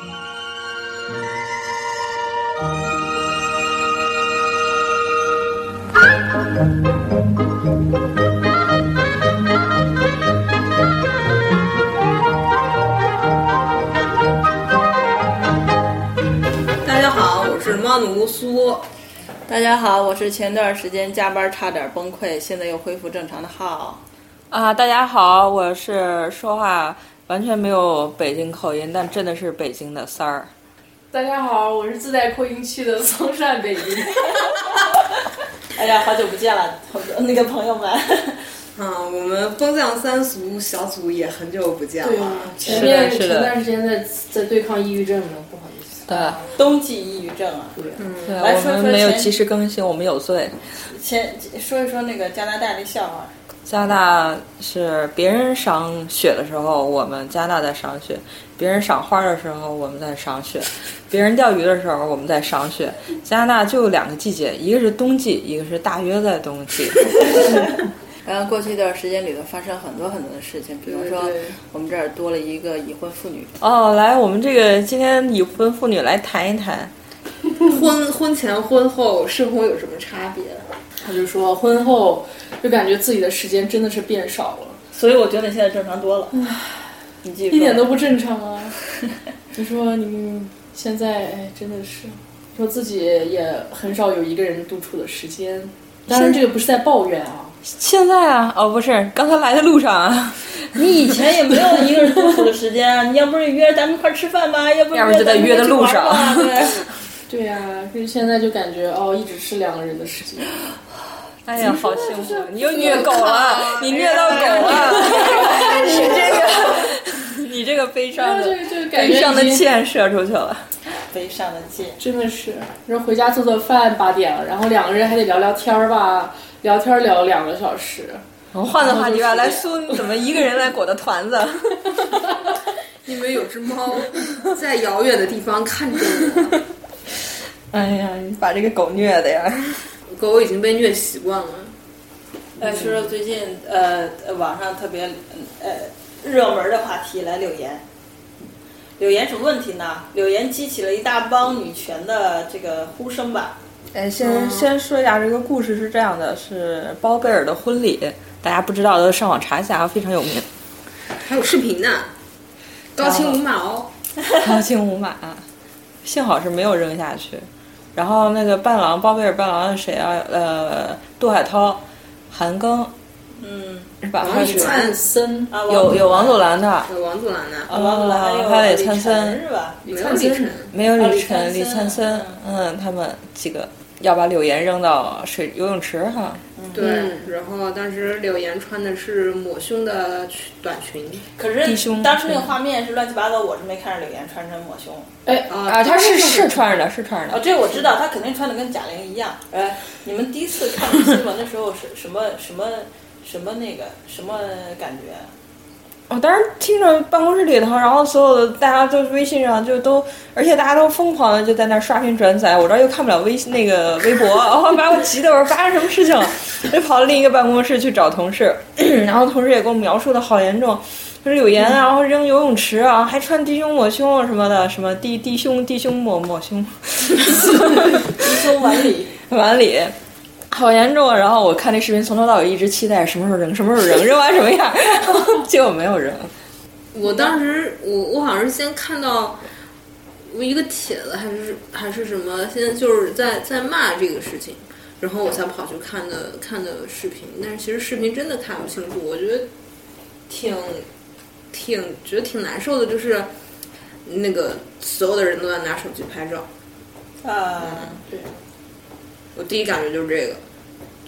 大家好，我是猫奴苏。大家好，我是前段时间加班差点崩溃，现在又恢复正常的浩。啊，大家好，我是说话完全没有北京口音，但真的是北京的三儿。大家好，我是自带扩音器的松善北京。哎呀，好久不见了，那个朋友们。嗯，我们风向三俗小组也很久不见了。对啊，前面前段时间在在对抗抑郁症呢，不好意思。对，冬季抑郁症啊。对，嗯，对，来说说我们没有及时更新，我们有罪。先说一说那个加拿大的笑话。加拿大是别人赏雪的时候，我们加拿大在赏雪；别人赏花的时候，我们在赏雪；别人钓鱼的时候，我们在赏雪。加拿大就两个季节，一个是冬季，一个是大约在冬季。然后过去一段时间里头发生很多很多的事情，比如说我们这儿多了一个已婚妇女。哦，来，我们这个今天已婚妇女来谈一谈。婚婚前婚后生活有什么差别？他就说婚后就感觉自己的时间真的是变少了，所以我觉得你现在正常多了。你继续说一点都不正常啊！你说你现在哎，真的是说自己也很少有一个人独处的时间。当然，这个不是在抱怨啊，现在啊，哦，不是，刚才来的路上啊，你以前也没有一个人独处的时间啊！你要不是约咱们一块儿吃饭吧，要不要不就在约的路上咱们一块儿去玩吧 对呀、就是现在就感觉哦，一直是两个人的时间。哎呀，好幸福！你又虐狗了，你虐到狗了，你这个，你这个悲伤悲伤的箭射出去了。悲伤的箭。真的是，然后回家做做饭八点了，然后两个人还得聊聊天儿吧，聊天儿聊两个小时。我们换个话题吧，来苏，你怎么一个人来裹的团子？因为有只猫在遥远的地方看着我，哎呀，你把这个狗虐的呀！狗已经被虐习惯了。来说说最近呃呃网上特别呃热门的话题，来柳岩。柳岩什么问题呢？柳岩激起了一大帮女权的这个呼声吧。哎，先先说一下这个故事是这样的，是包贝尔的婚礼，大家不知道的上网查一下，非常有名。还有视频呢，高清无码哦。高清无码，幸好是没有扔下去。然后那个伴郎，包贝尔伴郎是谁啊？呃，杜海涛、韩庚嗯是吧？还是蓝森啊，有有王祖蓝的，有王祖蓝的，啊，王祖蓝还有李灿森是吧？没有李晨。没有啊李灿森，嗯，他们几个要把柳岩扔到水游泳池哈。对，然后当时柳岩穿的是抹胸的裙短裙，可是当时那个画面是乱七八糟，我是没看着柳岩穿成抹胸。哎，啊，她是是穿着的，是穿着的哦，这我知道，她肯定穿的跟贾玲一样。哎，你们第一次看这新闻的时候是什么什么什么那个什么感觉？我当时听着办公室里头，然后所有的大家都微信上就都，而且大家都疯狂的就在那儿刷屏转载，我这儿又看不了微信那个微博，然 后把我急的我说发生什么事情了，我就跑到另一个办公室去找同事，然后同事也给我描述的好严重，就是有盐啊，然后扔游泳池啊，还穿低胸抹胸啊什么的，什么低低胸低胸抹抹胸，低胸晚礼。碗里。好严重啊！然后我看那视频，从头到尾一直期待什么时候扔，什么时候扔，扔完什么样，结果没有扔。我当时我我好像是先看到一个帖子还是还是什么，现在就是在在骂这个事情，然后我才跑去看的看的视频，但是其实视频真的看不清楚，我觉得挺挺觉得挺难受的，就是那个所有的人都在拿手机拍照，啊，对，我第一感觉就是这个，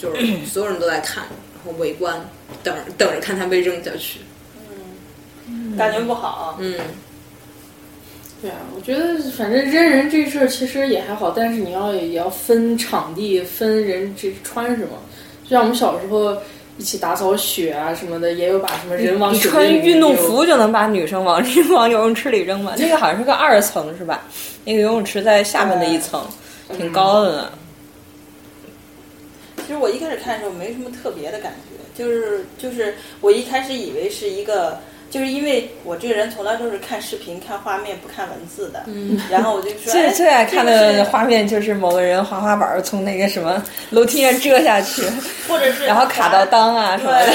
就是所有人都在看，然后围观，等等着看他被扔下去，嗯感觉不好。嗯。对啊，我觉得反正扔人这事儿其实也还好，但是你要也要分场地，分人这穿什么。就像我们小时候一起打扫雪啊什么的，也有把什么人往穿运动服就能把女生往 往游泳池里扔吗？那个好像是个二层是吧？那个游泳池在下面的一层，挺高的呢。其实我一开始看的时候没什么特别的感觉，就是就是我一开始以为是一个就是因为我这个人从来都是看视频、看画面，不看文字的。嗯，然后我就说，最哎最爱看的画面就是某个人滑滑板儿从那个什么楼梯上折下去，或者是然后卡到裆啊什么的，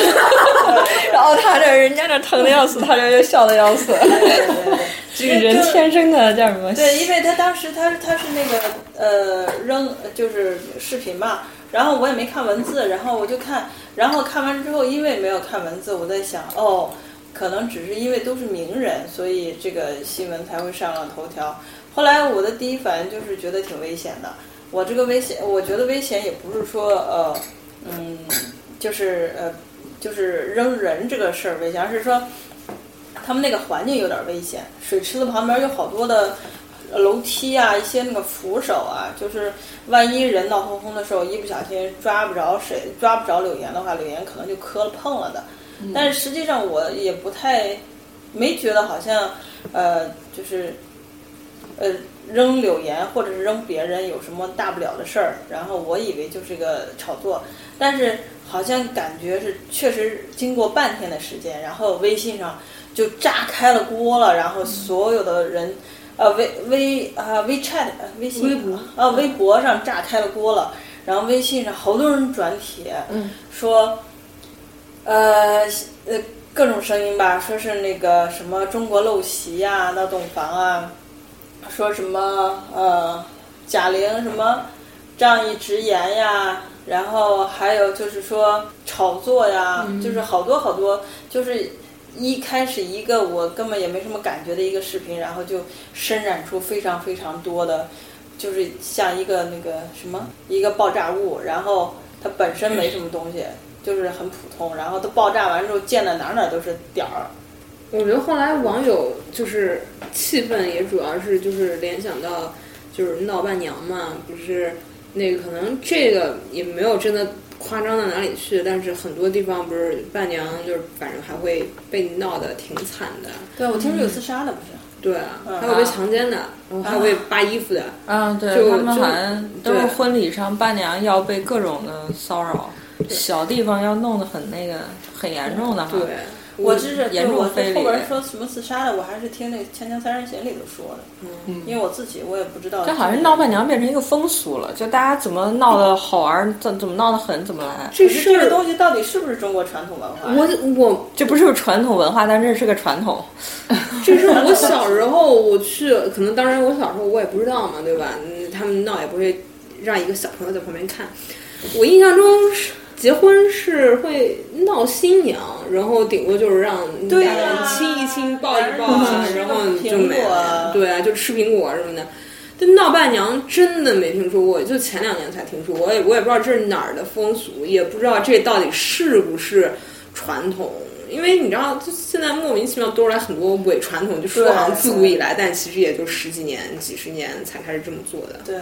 然后他这人家这疼的要死，他这就笑的要死。对对对。这个人天生的叫什么？对，因为他当时他他是那个呃扔就是视频嘛，然后我也没看文字，然后我就看，然后看完之后，因为没有看文字，我在想哦，可能只是因为都是名人，所以这个新闻才会上了头条。后来我的第一反应就是觉得挺危险的。我这个危险，我觉得危险也不是说呃嗯，就是呃就是扔人这个事儿危险，而是说。他们那个环境有点危险，水池子旁边有好多的呃楼梯啊，一些那个扶手啊，就是万一人闹哄哄的时候，一不小心抓不着水，抓不着柳岩的话，柳岩可能就磕了碰了的。但是实际上我也不太没觉得好像呃就是呃扔柳岩或者是扔别人有什么大不了的事儿，然后我以为就是个炒作，但是好像感觉是确实经过半天的时间，然后微信上。就炸开了锅了，然后所有的人，呃，微微啊、WeChat、微信、微博啊、微博上炸开了锅了，然后微信上好多人转帖，嗯，说，呃呃各种声音吧，说是那个什么中国陋习呀、闹洞房啊，说什么呃贾玲什么仗义直言呀，然后还有就是说炒作呀，就是好多好多就是。一开始一个我根本也没什么感觉的一个视频，然后就伸展出非常非常多的，就是像一个那个什么一个爆炸物，然后它本身没什么东西，就是很普通，然后它爆炸完之后溅的哪哪都是点儿。我觉得后来网友就是气愤，也主要是就是联想到就是闹伴娘嘛，不是那个可能这个也没有真的夸张到哪里去，但是很多地方不是伴娘就是反正还会被闹得挺惨的，对，我听说有自杀的，不是？对啊，还有被强奸的，然后还有被扒衣服的，啊，对就他们好像都是婚礼上伴娘要被各种的骚扰，小地方要弄得很那个很严重的哈。对，我这是严重我非礼后边说什么自杀的，我还是听那个《锵锵三人行》里头说的，嗯，因为我自己我也不知道。这好像闹伴娘变成一个风俗了，就大家怎么闹得好玩，怎怎么闹得狠怎么来。这是这个事儿东西到底是不是中国传统文化？我我这不是传统文化，但这是个传统。这是我小时候我去，可能当然我小时候我也不知道嘛，对吧？嗯，他们闹也不会让一个小朋友在旁边看。我印象中是结婚是会闹新娘，然后顶多就是让你家人亲一亲、抱一抱啊，然后就没了。对啊，就吃苹果什么的。这闹伴娘真的没听说过，就前两年才听说，我也我也不知道这是哪儿的风俗，也不知道这到底是不是传统。因为你知道，就现在莫名其妙多出来很多伪传统，就说好像自古以来，但其实也就十几年、几十年才开始这么做的。对，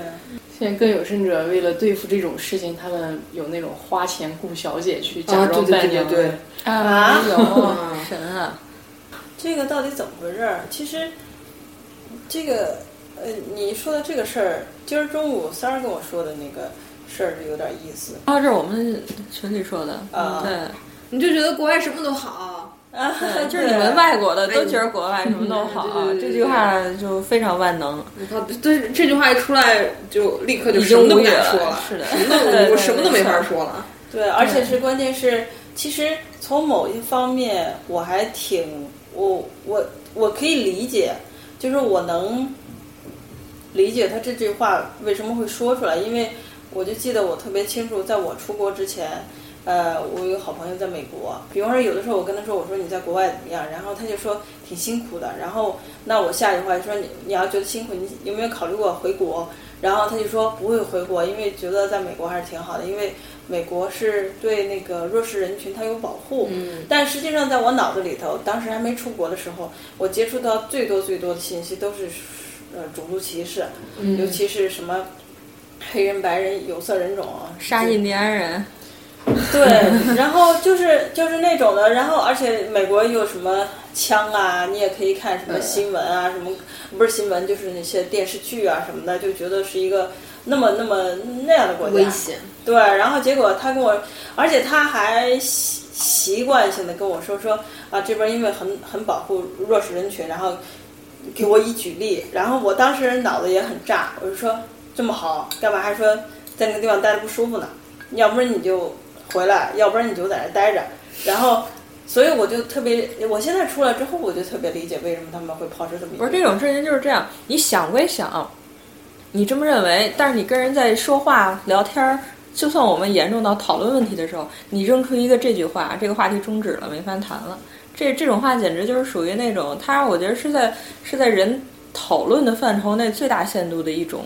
现在更有甚者，为了对付这种事情，他们有那种花钱雇小姐去假装伴娘。对对啊有啊神啊！这个到底怎么回事儿？其实，这个呃，你说的这个事儿，今儿中午三儿跟我说的那个事儿就有点意思啊，这是我们群里说的。啊对，你就觉得国外什么都好，啊对，就是你们外国的都觉得国外什么都好这句话就非常万能，对这句话一出来，就立刻就已什么都不敢说了，是的，什我 什么都没法说了。对，而且是关键是，其实从某一方面我还挺我我我可以理解，就是我能理解他这句话为什么会说出来，因为我就记得我特别清楚，在我出国之前。呃，我有个好朋友在美国，比方说有的时候我跟他说，我说你在国外怎么样，然后他就说挺辛苦的，然后那我下一句话就说你你要觉得辛苦，你有没有考虑过回国？然后他就说不会回国，因为觉得在美国还是挺好的，因为美国是对那个弱势人群他有保护。嗯，但实际上在我脑子里头，当时还没出国的时候，我接触到最多最多的信息都是呃种族歧视，嗯尤其是什么黑人、白人、有色人种啊，杀印第安人。对，然后就是就是那种的，然后而且美国有什么枪啊，你也可以看什么新闻啊，什么不是新闻就是那些电视剧啊什么的，就觉得是一个那么那么那样的国家。危险。对，然后结果他跟我，而且他还习惯性的跟我说说啊，这边因为很很保护弱势人群，然后给我一举例，然后我当时脑子也很炸，我就说这么好，干嘛还说在那个地方待着不舒服呢？要不然你就回来，要不然你就在这待着，然后。所以我就特别，我现在出来之后，我就特别理解为什么他们会抛出这么一不是这种事情就是这样，你想归想，你这么认为，但是你跟人在说话聊天儿，就算我们严重到讨论问题的时候，你扔出一个这句话，这个话题终止了，没法谈了。这这种话简直就是属于那种，他我觉得是在是在人讨论的范畴内最大限度的一种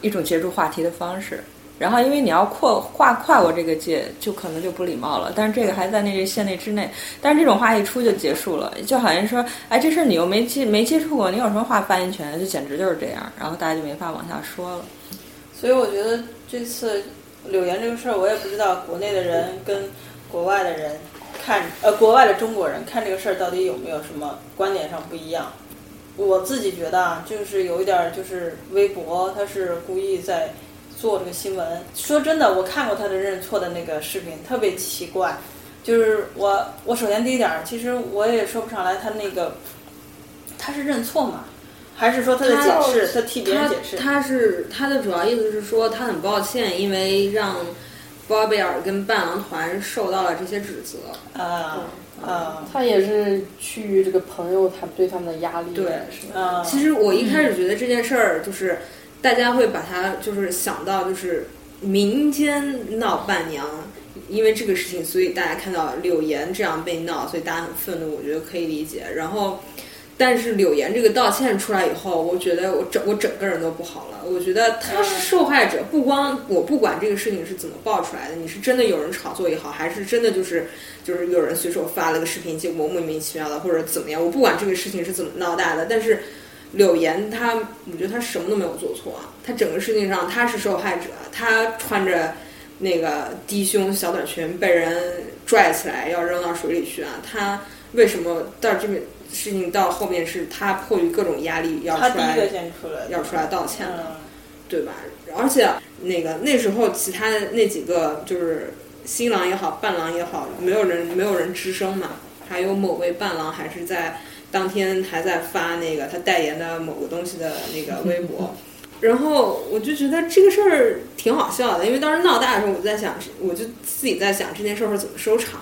一种结束话题的方式。然后，因为你要跨跨跨过这个界，就可能就不礼貌了。但是这个还在那个线内之内。但是这种话一出就结束了，就好像说，哎，这事儿你又没接没接触过，你有什么话发言权？就简直就是这样。然后大家就没法往下说了。所以我觉得这次柳岩这个事儿，我也不知道国内的人跟国外的人看，呃，国外的中国人看这个事儿到底有没有什么观点上不一样。我自己觉得啊，就是有一点儿，就是微博他是故意在。做这个新闻，说真的，我看过他的认错的那个视频，特别奇怪。就是我，我首先第一点，其实我也说不上来他那个他是认错吗？还是说他的解释，他替别人解释？他是他的主要意思是说他很抱歉，因为让包贝尔跟伴郎团受到了这些指责。啊啊，他也是趋于这个朋友他对他们的压力。对，是啊。其实我一开始觉得这件事儿就是。大家会把它就是想到就是民间闹伴娘，因为这个事情，所以大家看到柳岩这样被闹，所以大家很愤怒，我觉得可以理解。然后，但是柳岩这个道歉出来以后，我觉得我整我整个人都不好了。我觉得他是受害者，不光我不管这个事情是怎么爆出来的，你是真的有人炒作也好，还是真的就是就是有人随手发了个视频，结果莫名其妙的或者怎么样，我不管这个事情是怎么闹大的，但是。柳岩，她我觉得她什么都没有做错啊，她整个事情上她是受害者，她穿着那个低胸小短裙被人拽起来要扔到水里去啊，她为什么到这个事情到后面是她迫于各种压力要出来要出来道歉的，对吧？而且那个那时候其他的那几个就是新郎也好伴郎也好，没有人没有人吱声嘛，还有某位伴郎还是在。当天还在发那个他代言的某个东西的那个微博，然后我就觉得这个事儿挺好笑的，因为当时闹大的时候，我在想，我就自己在想这件事儿是怎么收场。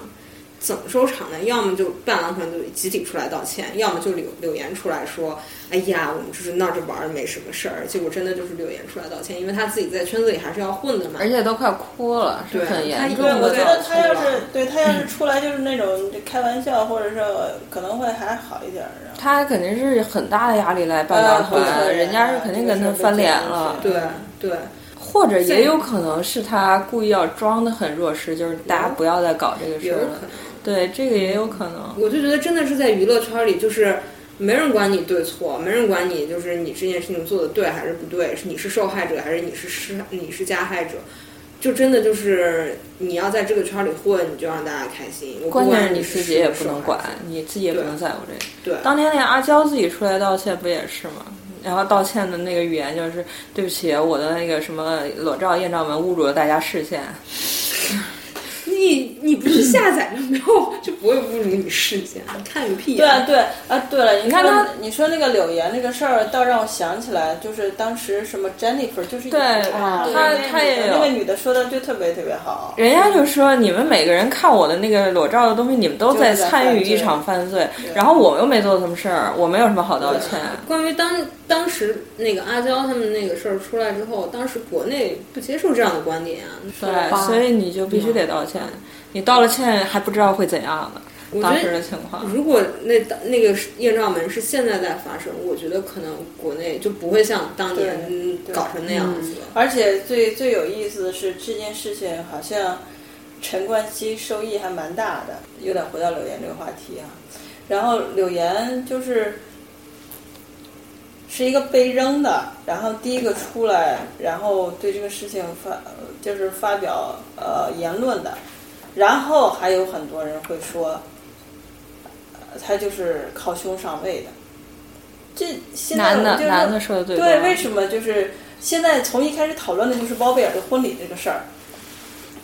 怎么收场呢？要么就伴郎团就集体出来道歉，要么就柳柳岩出来说：“哎呀，我们就是闹着玩儿，没什么事儿。”结果真的就是柳岩出来道歉，因为他自己在圈子里还是要混的嘛。而且都快哭了，是很严重的。我觉得他要是对他要是出来就是那种开玩笑，或者是可能会还好一点儿。他肯定是很大的压力来伴郎团，人家是肯定跟他翻脸了。对对，或者也有可能是他故意要装的很弱势，就是大家不要再搞这个事儿了。对，这个也有可能。我就觉得真的是在娱乐圈里，就是没人管你对错，没人管你就是你这件事情做的对还是不对，是你是受害者还是你是施你是加害者，就真的就是你要在这个圈里混，你就让大家开心。关键是你自己也不能管，你自己也不能在乎这个。对，当年那阿娇自己出来道歉不也是吗？然后道歉的那个语言就是对不起，我的那个什么裸照艳照门侮辱了大家视线。你你不去 下载就没有 就不会侮辱你视线？你看个屁！对啊对啊对了，你看他你说那个柳岩那个事儿，倒让我想起来，就是当时什么 Jennifer 就是对她她也有那个女的说的就特别特别好，人家就说你们每个人看我的那个裸照的东西，你们都在参与一场犯罪，然后我又没做什么事儿，我没有什么好道歉。关于当当时那个阿娇他们那个事儿出来之后，当时国内不接受这样的观点啊，对，所以你就必须得道歉。你道了歉还不知道会怎样呢？当时的情况，如果那那个艳照门是现在在发生，我觉得可能国内就不会像当年搞成那样子。而且最最有意思的是，这件事情好像陈冠希收益还蛮大的。有点回到柳岩这个话题啊，然后柳岩就是是一个被扔的，然后第一个出来，然后对这个事情发就是发表呃言论的。然后还有很多人会说，他就是靠胸上位的。这现在男的男的说的对对，为什么就是现在从一开始讨论的就是包贝尔的婚礼这个事儿，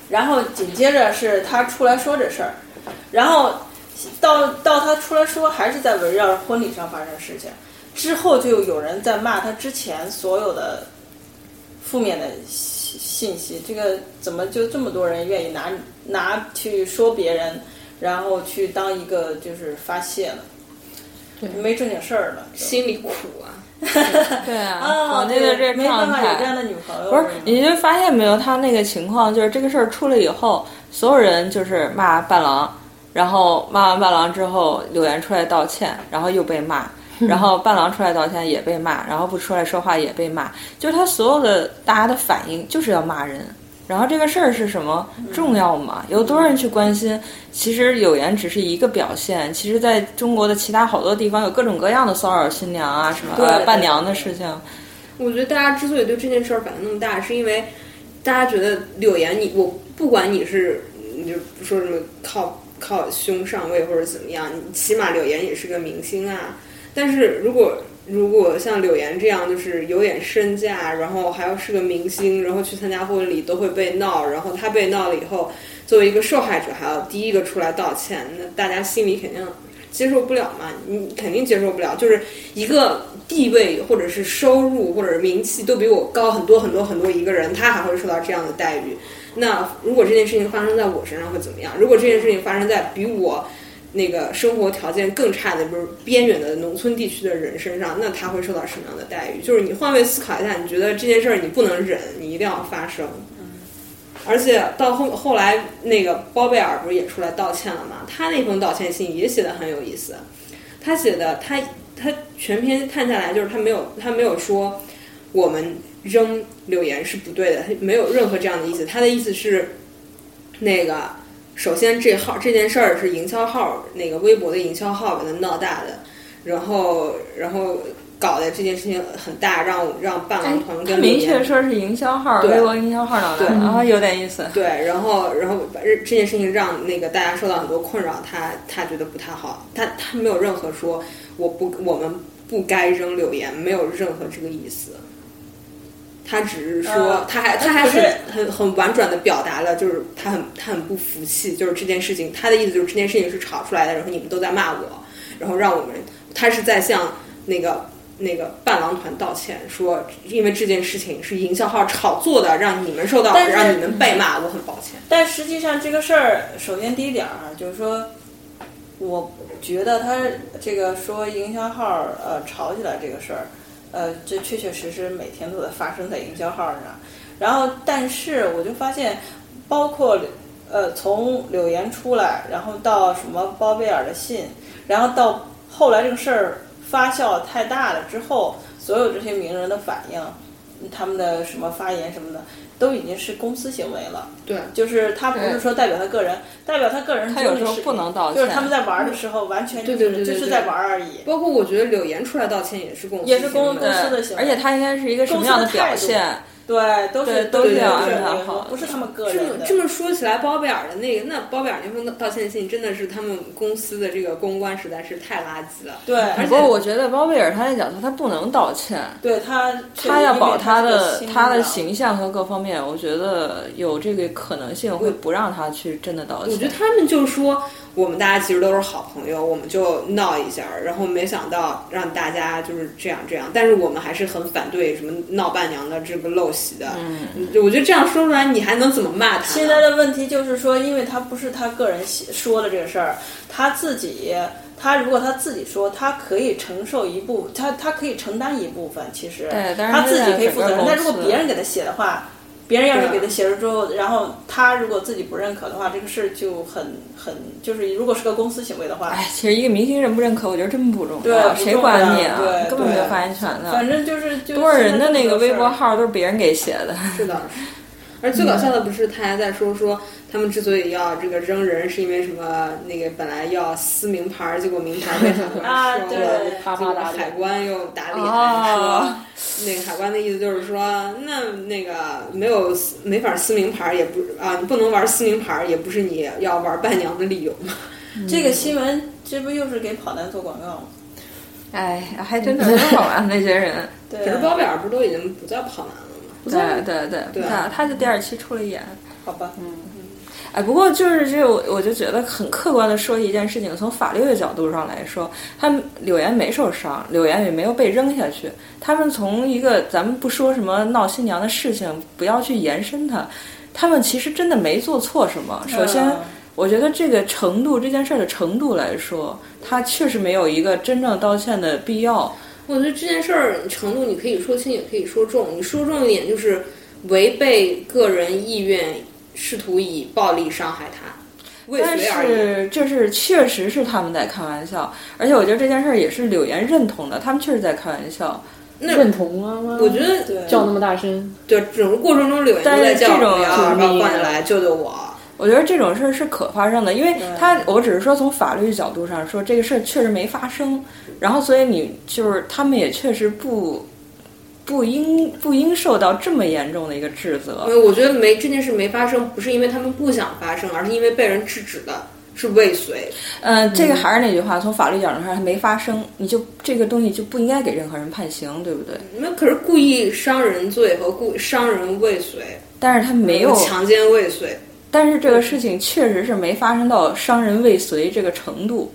然后紧接着是他出来说这事儿，然后到到他出来说，还是在围绕婚礼上发生事情。之后就有人在骂他之前所有的负面的信信息，这个怎么就这么多人愿意拿拿去说别人，然后去当一个就是发泄了，没正经事儿了，心里苦啊。对啊，啊，国内的这没态。法有这样的女朋友，不是，你就发现没有，他那个情况就是这个事儿出来以后，所有人就是骂伴郎，然后骂完伴郎之后，柳岩出来道歉，然后又被骂，然后伴郎出来道歉也被骂，然后不出来说话也被骂，就是他所有的大家的反应就是要骂人。然后这个事儿是什么重要吗？有多少人去关心？其实柳岩只是一个表现，其实在中国的其他好多地方有各种各样的骚扰新娘啊、什么伴娘的事情。我觉得大家之所以对这件事儿反应那么大，是因为大家觉得柳岩你我不管你是你就说什么靠靠胸上位或者怎么样，你起码柳岩也是个明星啊。但是如果如果像柳岩这样，就是有点身价，然后还要是个明星，然后去参加婚礼都会被闹，然后他被闹了以后，作为一个受害者还要第一个出来道歉，那大家心里肯定接受不了嘛，你肯定接受不了，就是一个地位或者是收入或者是名气都比我高很多很多很多一个人，他还会受到这样的待遇。那如果这件事情发生在我身上会怎么样？如果这件事情发生在比我那个生活条件更差的，比如边远的农村地区的人身上，那他会受到什么样的待遇？就是你换位思考一下，你觉得这件事儿你不能忍，你一定要发生。而且到后后来，那个包贝尔不是也出来道歉了吗？他那封道歉信也写的很有意思。他写的，他他全篇看下来，就是他没有他没有说我们扔柳岩是不对的，他没有任何这样的意思。他的意思是，那个首先这号这件事儿是营销号那个微博的营销号把它闹大的，然后然后搞的这件事情很大，让让伴郎团他跟明确说是营销号，微博营销号闹的，对然后有点意思。对，然后然后把这这件事情让那个大家受到很多困扰，他他觉得不太好，他他没有任何说我不我们不该扔柳岩，没有任何这个意思。他只是说，呃他还他还是很很很婉转的表达了，就是他很他很不服气，就是这件事情，他的意思就是这件事情是炒出来的，然后你们都在骂我，然后让我们，他是在向那个那个伴郎团道歉，说因为这件事情是营销号炒作的，让你们受到，让你们被骂，我很抱歉。但实际上这个事儿，首先第一点儿啊，就是说，我觉得他这个说营销号呃吵起来这个事儿，呃，这确确实实每天都在发生在营销号上。然后，但是我就发现，包括呃从柳岩出来，然后到什么包贝尔的信，然后到后来这个事儿发酵太大了之后，所有这些名人的反应，他们的什么发言什么的，都已经是公司行为了。对，就是他不是说代表他个人，代表他个人他有时候就是不能道歉就是他们在玩儿的时候，完全就是就是在玩儿而已。包括我觉得柳岩出来道歉也是公司也是公司的行为。而且他应该是一个什么样的表现？对，都是对都是要是安排好不是他们个这么。这么说起来，包贝尔的那个，那包贝尔那封道歉信真的是他们公司的这个公关实在是太垃圾了。对，而且不过我觉得包贝尔他那角度他不能道歉，对他他要保他的他的形象和各方面，我觉得有这个可能性会不让他去真的道歉。我觉得他们就说我们大家其实都是好朋友，我们就闹一下，然后没想到让大家就是这样这样，但是我们还是很反对什么闹伴娘的这个陋习的。嗯，我觉得这样说出来，你还能怎么骂他？现在的问题就是说，因为他不是他个人写说的这个事儿，他自己，他如果他自己说，他可以承受一部，他他可以承担一部分，其实，他自己可以负责任。整个但如果别人给他写的话，别人要是给他写了之后，然后他如果自己不认可的话，这个事儿就很很，就是如果是个公司行为的话，哎，其实一个明星认不认可，我觉得真不重对要，谁管你啊？对根本没有发言权的。反正就是就多少人的那个微博号都是别人给写的。是的。而最搞笑的不是，他还在说说他们之所以要这个扔人，是因为什么？那个本来要撕名牌，结果名牌被海关收了，结果海关又打脸哦说，那个海关的意思就是说，那那个没有撕没法撕名牌，也不啊，你不能玩撕名牌，也不是你要玩伴娘的理由嘛。这个新闻，这不又是给跑男做广告吗？哎，还真的挺好玩那些人。可是啊，包贝尔不都已经不叫跑男了吗？对对对，对他他就第二期出了演。好吧，嗯哎，不过就是这，我我就觉得很客观的说一件事情，从法律的角度上来说，他们柳岩没受伤，柳岩也没有被扔下去。他们从一个咱们不说什么闹新娘的事情，不要去延伸它，他们其实真的没做错什么。首先，我觉得这个程度，这件事儿的程度来说，他确实没有一个真正道歉的必要。我觉得这件事儿程度，你可以说轻，也可以说重。你说重一点，就是违背个人意愿。试图以暴力伤害他，但是这是确实是他们在开玩笑，而且我觉得这件事儿也是柳岩认同的，他们确实在开玩笑。认同啊？我觉得叫那么大声，对整个过程中柳岩都在叫不要放下来救救我。我觉得这种事儿是可发生的，因为他我只是说从法律角度上说这个事儿确实没发生，然后所以你就是他们也确实不。不应不应受到这么严重的一个指责。因为我觉得没这件事没发生，不是因为他们不想发生，而是因为被人制止的，是未遂。嗯，这个还是那句话，从法律角度上，它没发生，你就这个东西就不应该给任何人判刑，对不对？那可是故意伤人罪和故伤人未遂，但是他没有强奸未遂，但是这个事情确实是没发生到伤人未遂这个程度。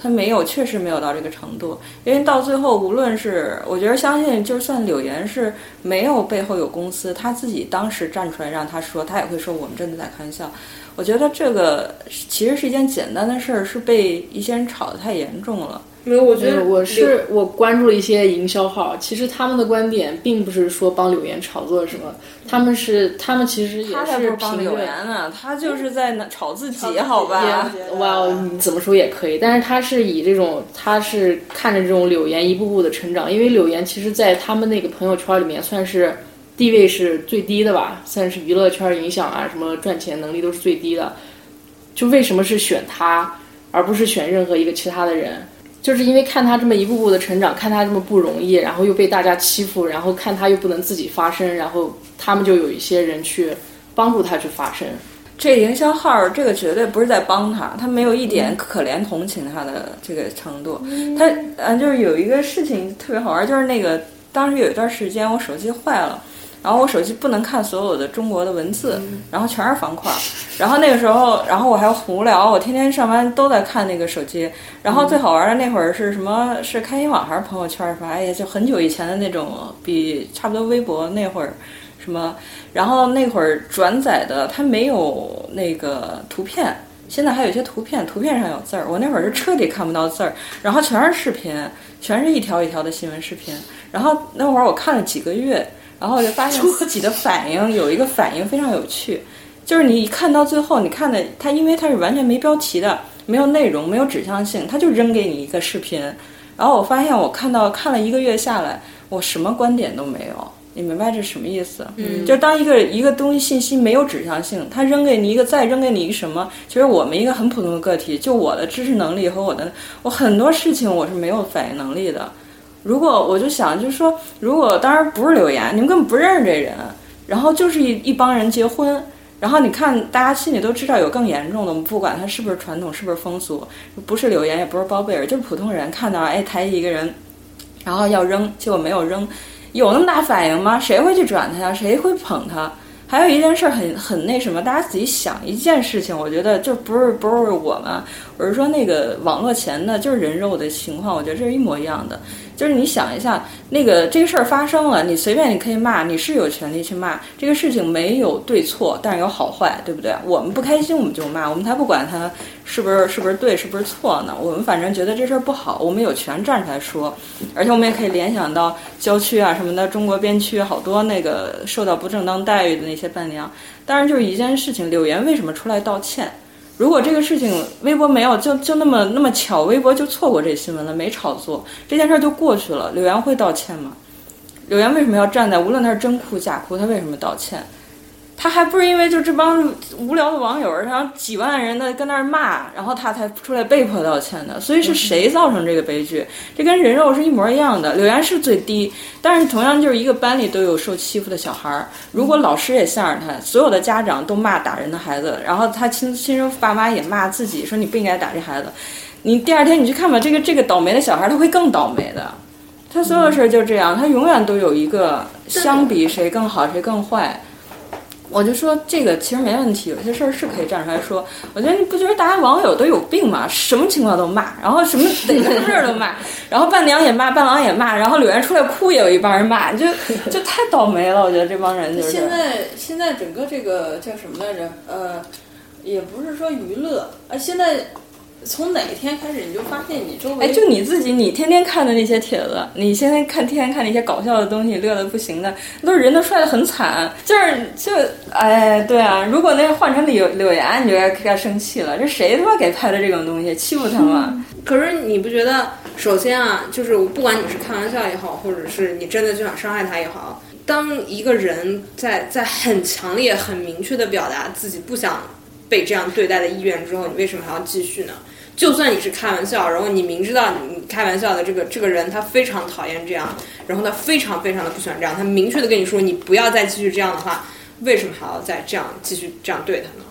他没有，确实没有到这个程度，因为到最后，无论是我觉得相信，就算柳岩是没有背后有公司，他自己当时站出来让他说，他也会说我们真的在开玩笑。我觉得这个其实是一件简单的事儿，是被一些人炒得太严重了。没有，我觉得我是我关注了一些营销号，其实他们的观点并不是说帮柳岩炒作什么，他们是他们其实也是帮柳岩呢，他就是在炒自己，好吧？哇，你怎么说也可以，但是他是以这种他是看着这种柳岩一步步的成长，因为柳岩其实，在他们那个朋友圈里面算是地位是最低的吧，算是娱乐圈影响啊，什么赚钱能力都是最低的，就为什么是选他，而不是选任何一个其他的人？就是因为看他这么一步步的成长，看他这么不容易，然后又被大家欺负，然后看他又不能自己发声，然后他们就有一些人去帮助他去发声。这营销号这个绝对不是在帮他，他没有一点可怜同情他的这个程度。他嗯，就是有一个事情特别好玩，就是那个当时有一段时间我手机坏了。然后我手机不能看所有的中国的文字，然后全是方块。然后那个时候，然后我还无聊，我天天上班都在看那个手机。然后最好玩的那会儿是什么？是开心网还是朋友圈？反正也就很久以前的那种，比差不多微博那会儿什么。然后那会儿转载的它没有那个图片，现在还有一些图片，图片上有字儿。我那会儿是彻底看不到字儿，然后全是视频，全是一条一条的新闻视频。然后那会儿我看了几个月。然后我就发现 自己的反应有一个反应非常有趣，就是你看到最后，你看的它，因为它是完全没标题的，没有内容，没有指向性，它就扔给你一个视频。然后我发现我看到看了一个月下来，我什么观点都没有。你明白这什么意思？嗯，就当一个一个东西信息没有指向性，它扔给你一个，再扔给你一个什么？其实我们一个很普通的个体，就我的知识能力和我的，我很多事情我是没有反应能力的。如果我就想，就是说，如果当然不是柳岩，你们根本不认识这人，然后就是一一帮人结婚，然后你看，大家心里都知道有更严重的，我们不管他是不是传统，是不是风俗，不是柳岩，也不是包贝尔，就是普通人看到，哎，抬一个人，然后要扔，结果没有扔，有那么大反应吗？谁会去转他呀？谁会捧他？还有一件事很很那什么，大家仔细想一件事情，我觉得就不是不是我们，我是说那个网络前的，就是人肉的情况，我觉得这是一模一样的。就是你想一下，那个这个事儿发生了，你随便你可以骂，你是有权利去骂这个事情没有对错，但是有好坏，对不对？我们不开心我们就骂，我们才不管他是不是是不是对是不是错呢？我们反正觉得这事儿不好，我们有权站出来说，而且我们也可以联想到郊区啊什么的，中国边区好多那个受到不正当待遇的那些伴娘。当然，就是一件事情，柳岩为什么出来道歉？如果这个事情微博没有就就那么那么巧，微博就错过这新闻了，没炒作，这件事儿就过去了。柳岩会道歉吗？柳岩为什么要站在？无论他是真哭假哭，他为什么道歉？他还不是因为就这帮无聊的网友，然后几万人的跟那儿骂，然后他才出来被迫道歉的。所以是谁造成这个悲剧？这跟人肉是一模一样的。柳岩是最低，但是同样就是一个班里都有受欺负的小孩儿。如果老师也向着他，所有的家长都骂打人的孩子，然后他亲亲生爸妈也骂自己，说你不应该打这孩子。你第二天你去看吧，这个这个倒霉的小孩他会更倒霉的。他所有事儿就这样，他永远都有一个相比谁更好谁更坏。我就说这个其实没问题，有些事儿是可以站出来说。我觉得你不觉得大家网友都有病吗？什么情况都骂，然后什么哪个事儿都骂，然后伴娘也骂，伴郎也骂，然后柳岩出来哭也有一帮人骂，就就太倒霉了。我觉得这帮人就是。现在现在整个这个叫什么来着？呃，也不是说娱乐啊，现在。从哪一天开始，你就发现你周围哎，就你自己，你天天看的那些帖子，你现在看天天看那些搞笑的东西，乐的不行的，都是人都摔的很惨，就是就哎，对啊，如果那换成柳柳岩，你就该该生气了，这谁他妈给拍的这种东西，欺负他吗？可是你不觉得，首先啊，就是不管你是开玩笑也好，或者是你真的就想伤害他也好，当一个人在在很强烈、很明确的表达自己不想被这样对待的意愿之后，你为什么还要继续呢？就算你是开玩笑，然后你明知道你开玩笑的这个这个人他非常讨厌这样，然后他非常非常的不喜欢这样，他明确的跟你说你不要再继续这样的话，为什么还要再这样继续这样对他呢？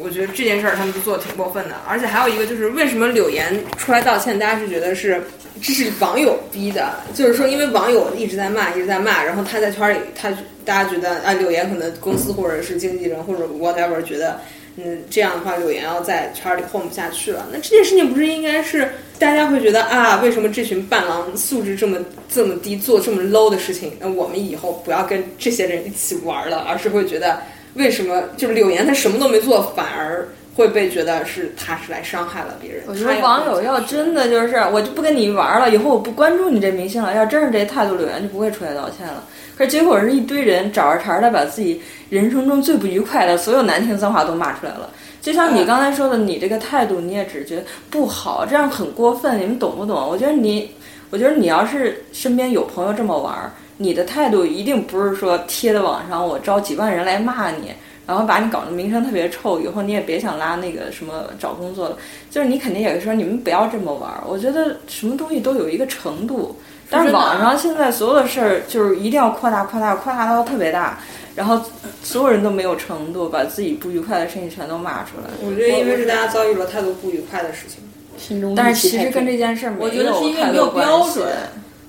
我觉得这件事儿他们就做的挺过分的，而且还有一个就是为什么柳岩出来道歉，大家是觉得是这是网友逼的，就是说因为网友一直在骂一直在骂，然后他在圈里他大家觉得啊柳岩可能公司或者是经纪人或者 whatever 觉得。嗯，这样的话，柳岩要在圈里混不下去了。那这件事情不是应该是大家会觉得啊，为什么这群伴郎素质这么这么低，做这么 low 的事情？那我们以后不要跟这些人一起玩了，而是会觉得为什么就是柳岩她什么都没做，反而会被觉得是他是来伤害了别人。我觉得网友要真的就是我就不跟你玩了，以后我不关注你这明星了。要真是这态度，柳岩就不会出来道歉了。可是结果是一堆人找着茬的把自己人生中最不愉快的所有难听脏话都骂出来了。就像你刚才说的，你这个态度你也只觉得不好，这样很过分。你们懂不懂？我觉得你，我觉得你要是身边有朋友这么玩儿，你的态度一定不是说贴在网上，我招几万人来骂你，然后把你搞得名声特别臭，以后你也别想拉那个什么找工作了。就是你肯定也会说你们不要这么玩儿。我觉得什么东西都有一个程度。但是网上现在所有的事儿就是一定要扩大、扩大、扩大到特别大，然后所有人都没有程度，把自己不愉快的事情全都骂出来。我觉得因为是大家遭遇了太多不愉快的事情，心中但是其实跟这件事儿我觉得是因为没有标准。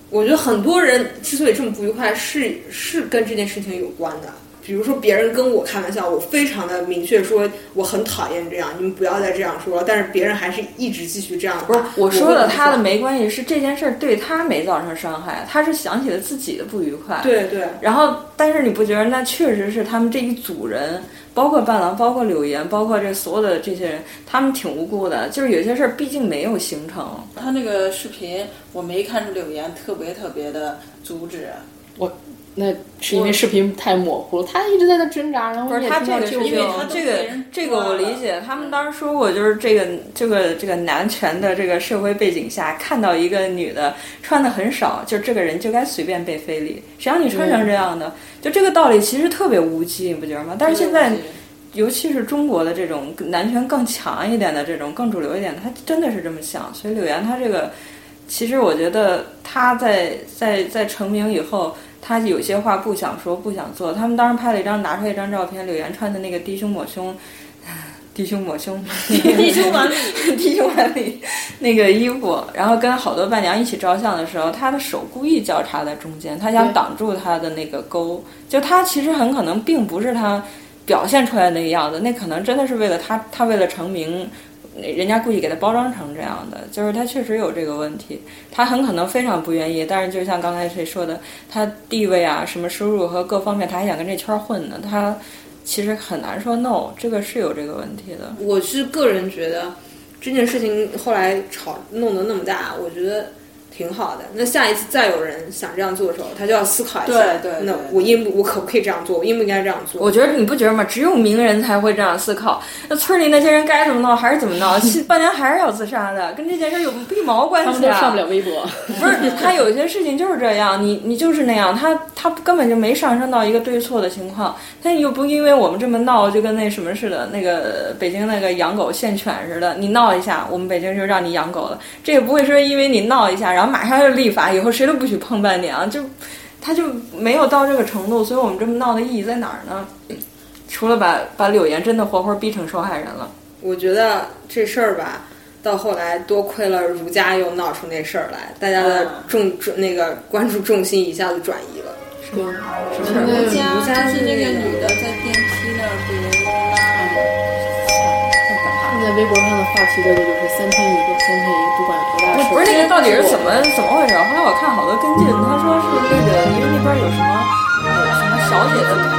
我觉得很多人之所以这么不愉快，是是跟这件事情有关的。比如说，别人跟我开玩笑，我非常的明确说我很讨厌这样，你们不要再这样说了。但是别人还是一直继续这样。不是我说的，他的没关系，是这件事儿对他没造成伤害，他是想起了自己的不愉快。对对。然后，但是你不觉得那确实是他们这一组人，包括伴郎，包括柳岩，包括这所有的这些人，他们挺无辜的。就是有些事儿毕竟没有形成。他那个视频我没看出柳岩特别特别的阻止。我。那是因为视频太模糊了，他一直在那挣扎，然后不是他这个，因为他这个这个我理解，他们当时说过，就是这个这个这个男权的这个社会背景下，看到一个女的穿的很少，就这个人就该随便被非礼，谁让你穿成这样的？就这个道理其实特别无稽，你不觉得吗？但是现在，尤其是中国的这种男权更强一点的这种更主流一点的，他真的是这么想。所以柳岩他这个，其实我觉得他在在在成名以后。他有些话不想说，不想做。他们当时拍了一张，拿出一张照片，柳岩穿的那个低胸抹胸，低胸抹胸，低胸晚礼，低胸晚礼那个衣服，然后跟好多伴娘一起照相的时候，他的手故意交叉在中间，他想挡住他的那个沟。就他其实很可能并不是他表现出来那个样子，那可能真的是为了他，他为了成名。人家故意给他包装成这样的，就是他确实有这个问题，他很可能非常不愿意。但是就像刚才谁说的，他地位啊、什么收入和各方面，他还想跟这圈混呢，他其实很难说 no，这个是有这个问题的。我是个人觉得，这件事情后来吵弄得那么大，我觉得。挺好的。那下一次再有人想这样做的时候，他就要思考一下。对对。那我应不我可不可以这样做？我应不应该这样做？我觉得你不觉得吗？只有名人才会这样思考。那村里那些人该怎么闹还是怎么闹？伴娘还是要自杀的，跟这件事有一毛关系啊！他们都上不了微博。不是，他有些事情就是这样。你你就是那样，他他根本就没上升到一个对错的情况。他又不因为我们这么闹，就跟那什么似的，那个北京那个养狗限犬似的。你闹一下，我们北京就让你养狗了。这也不会说因为你闹一下，然后马上就立法。以后谁都不许碰伴娘，就他就没有到这个程度，所以我们这么闹的意义在哪儿呢？除了把把柳岩真的活活逼成受害人了。我觉得这事儿吧，到后来多亏了儒家又闹出那事儿来，大家的重重那个关注重心一下子转移了。是吗？儒家是那个女的在电梯。不赢啦。现在微博上的话题热度就是三天一个，三天一个，不管。不是那个到底是怎么怎么回事？后来我看好多跟进，他说是那个因为那边有什么有什么小姐的，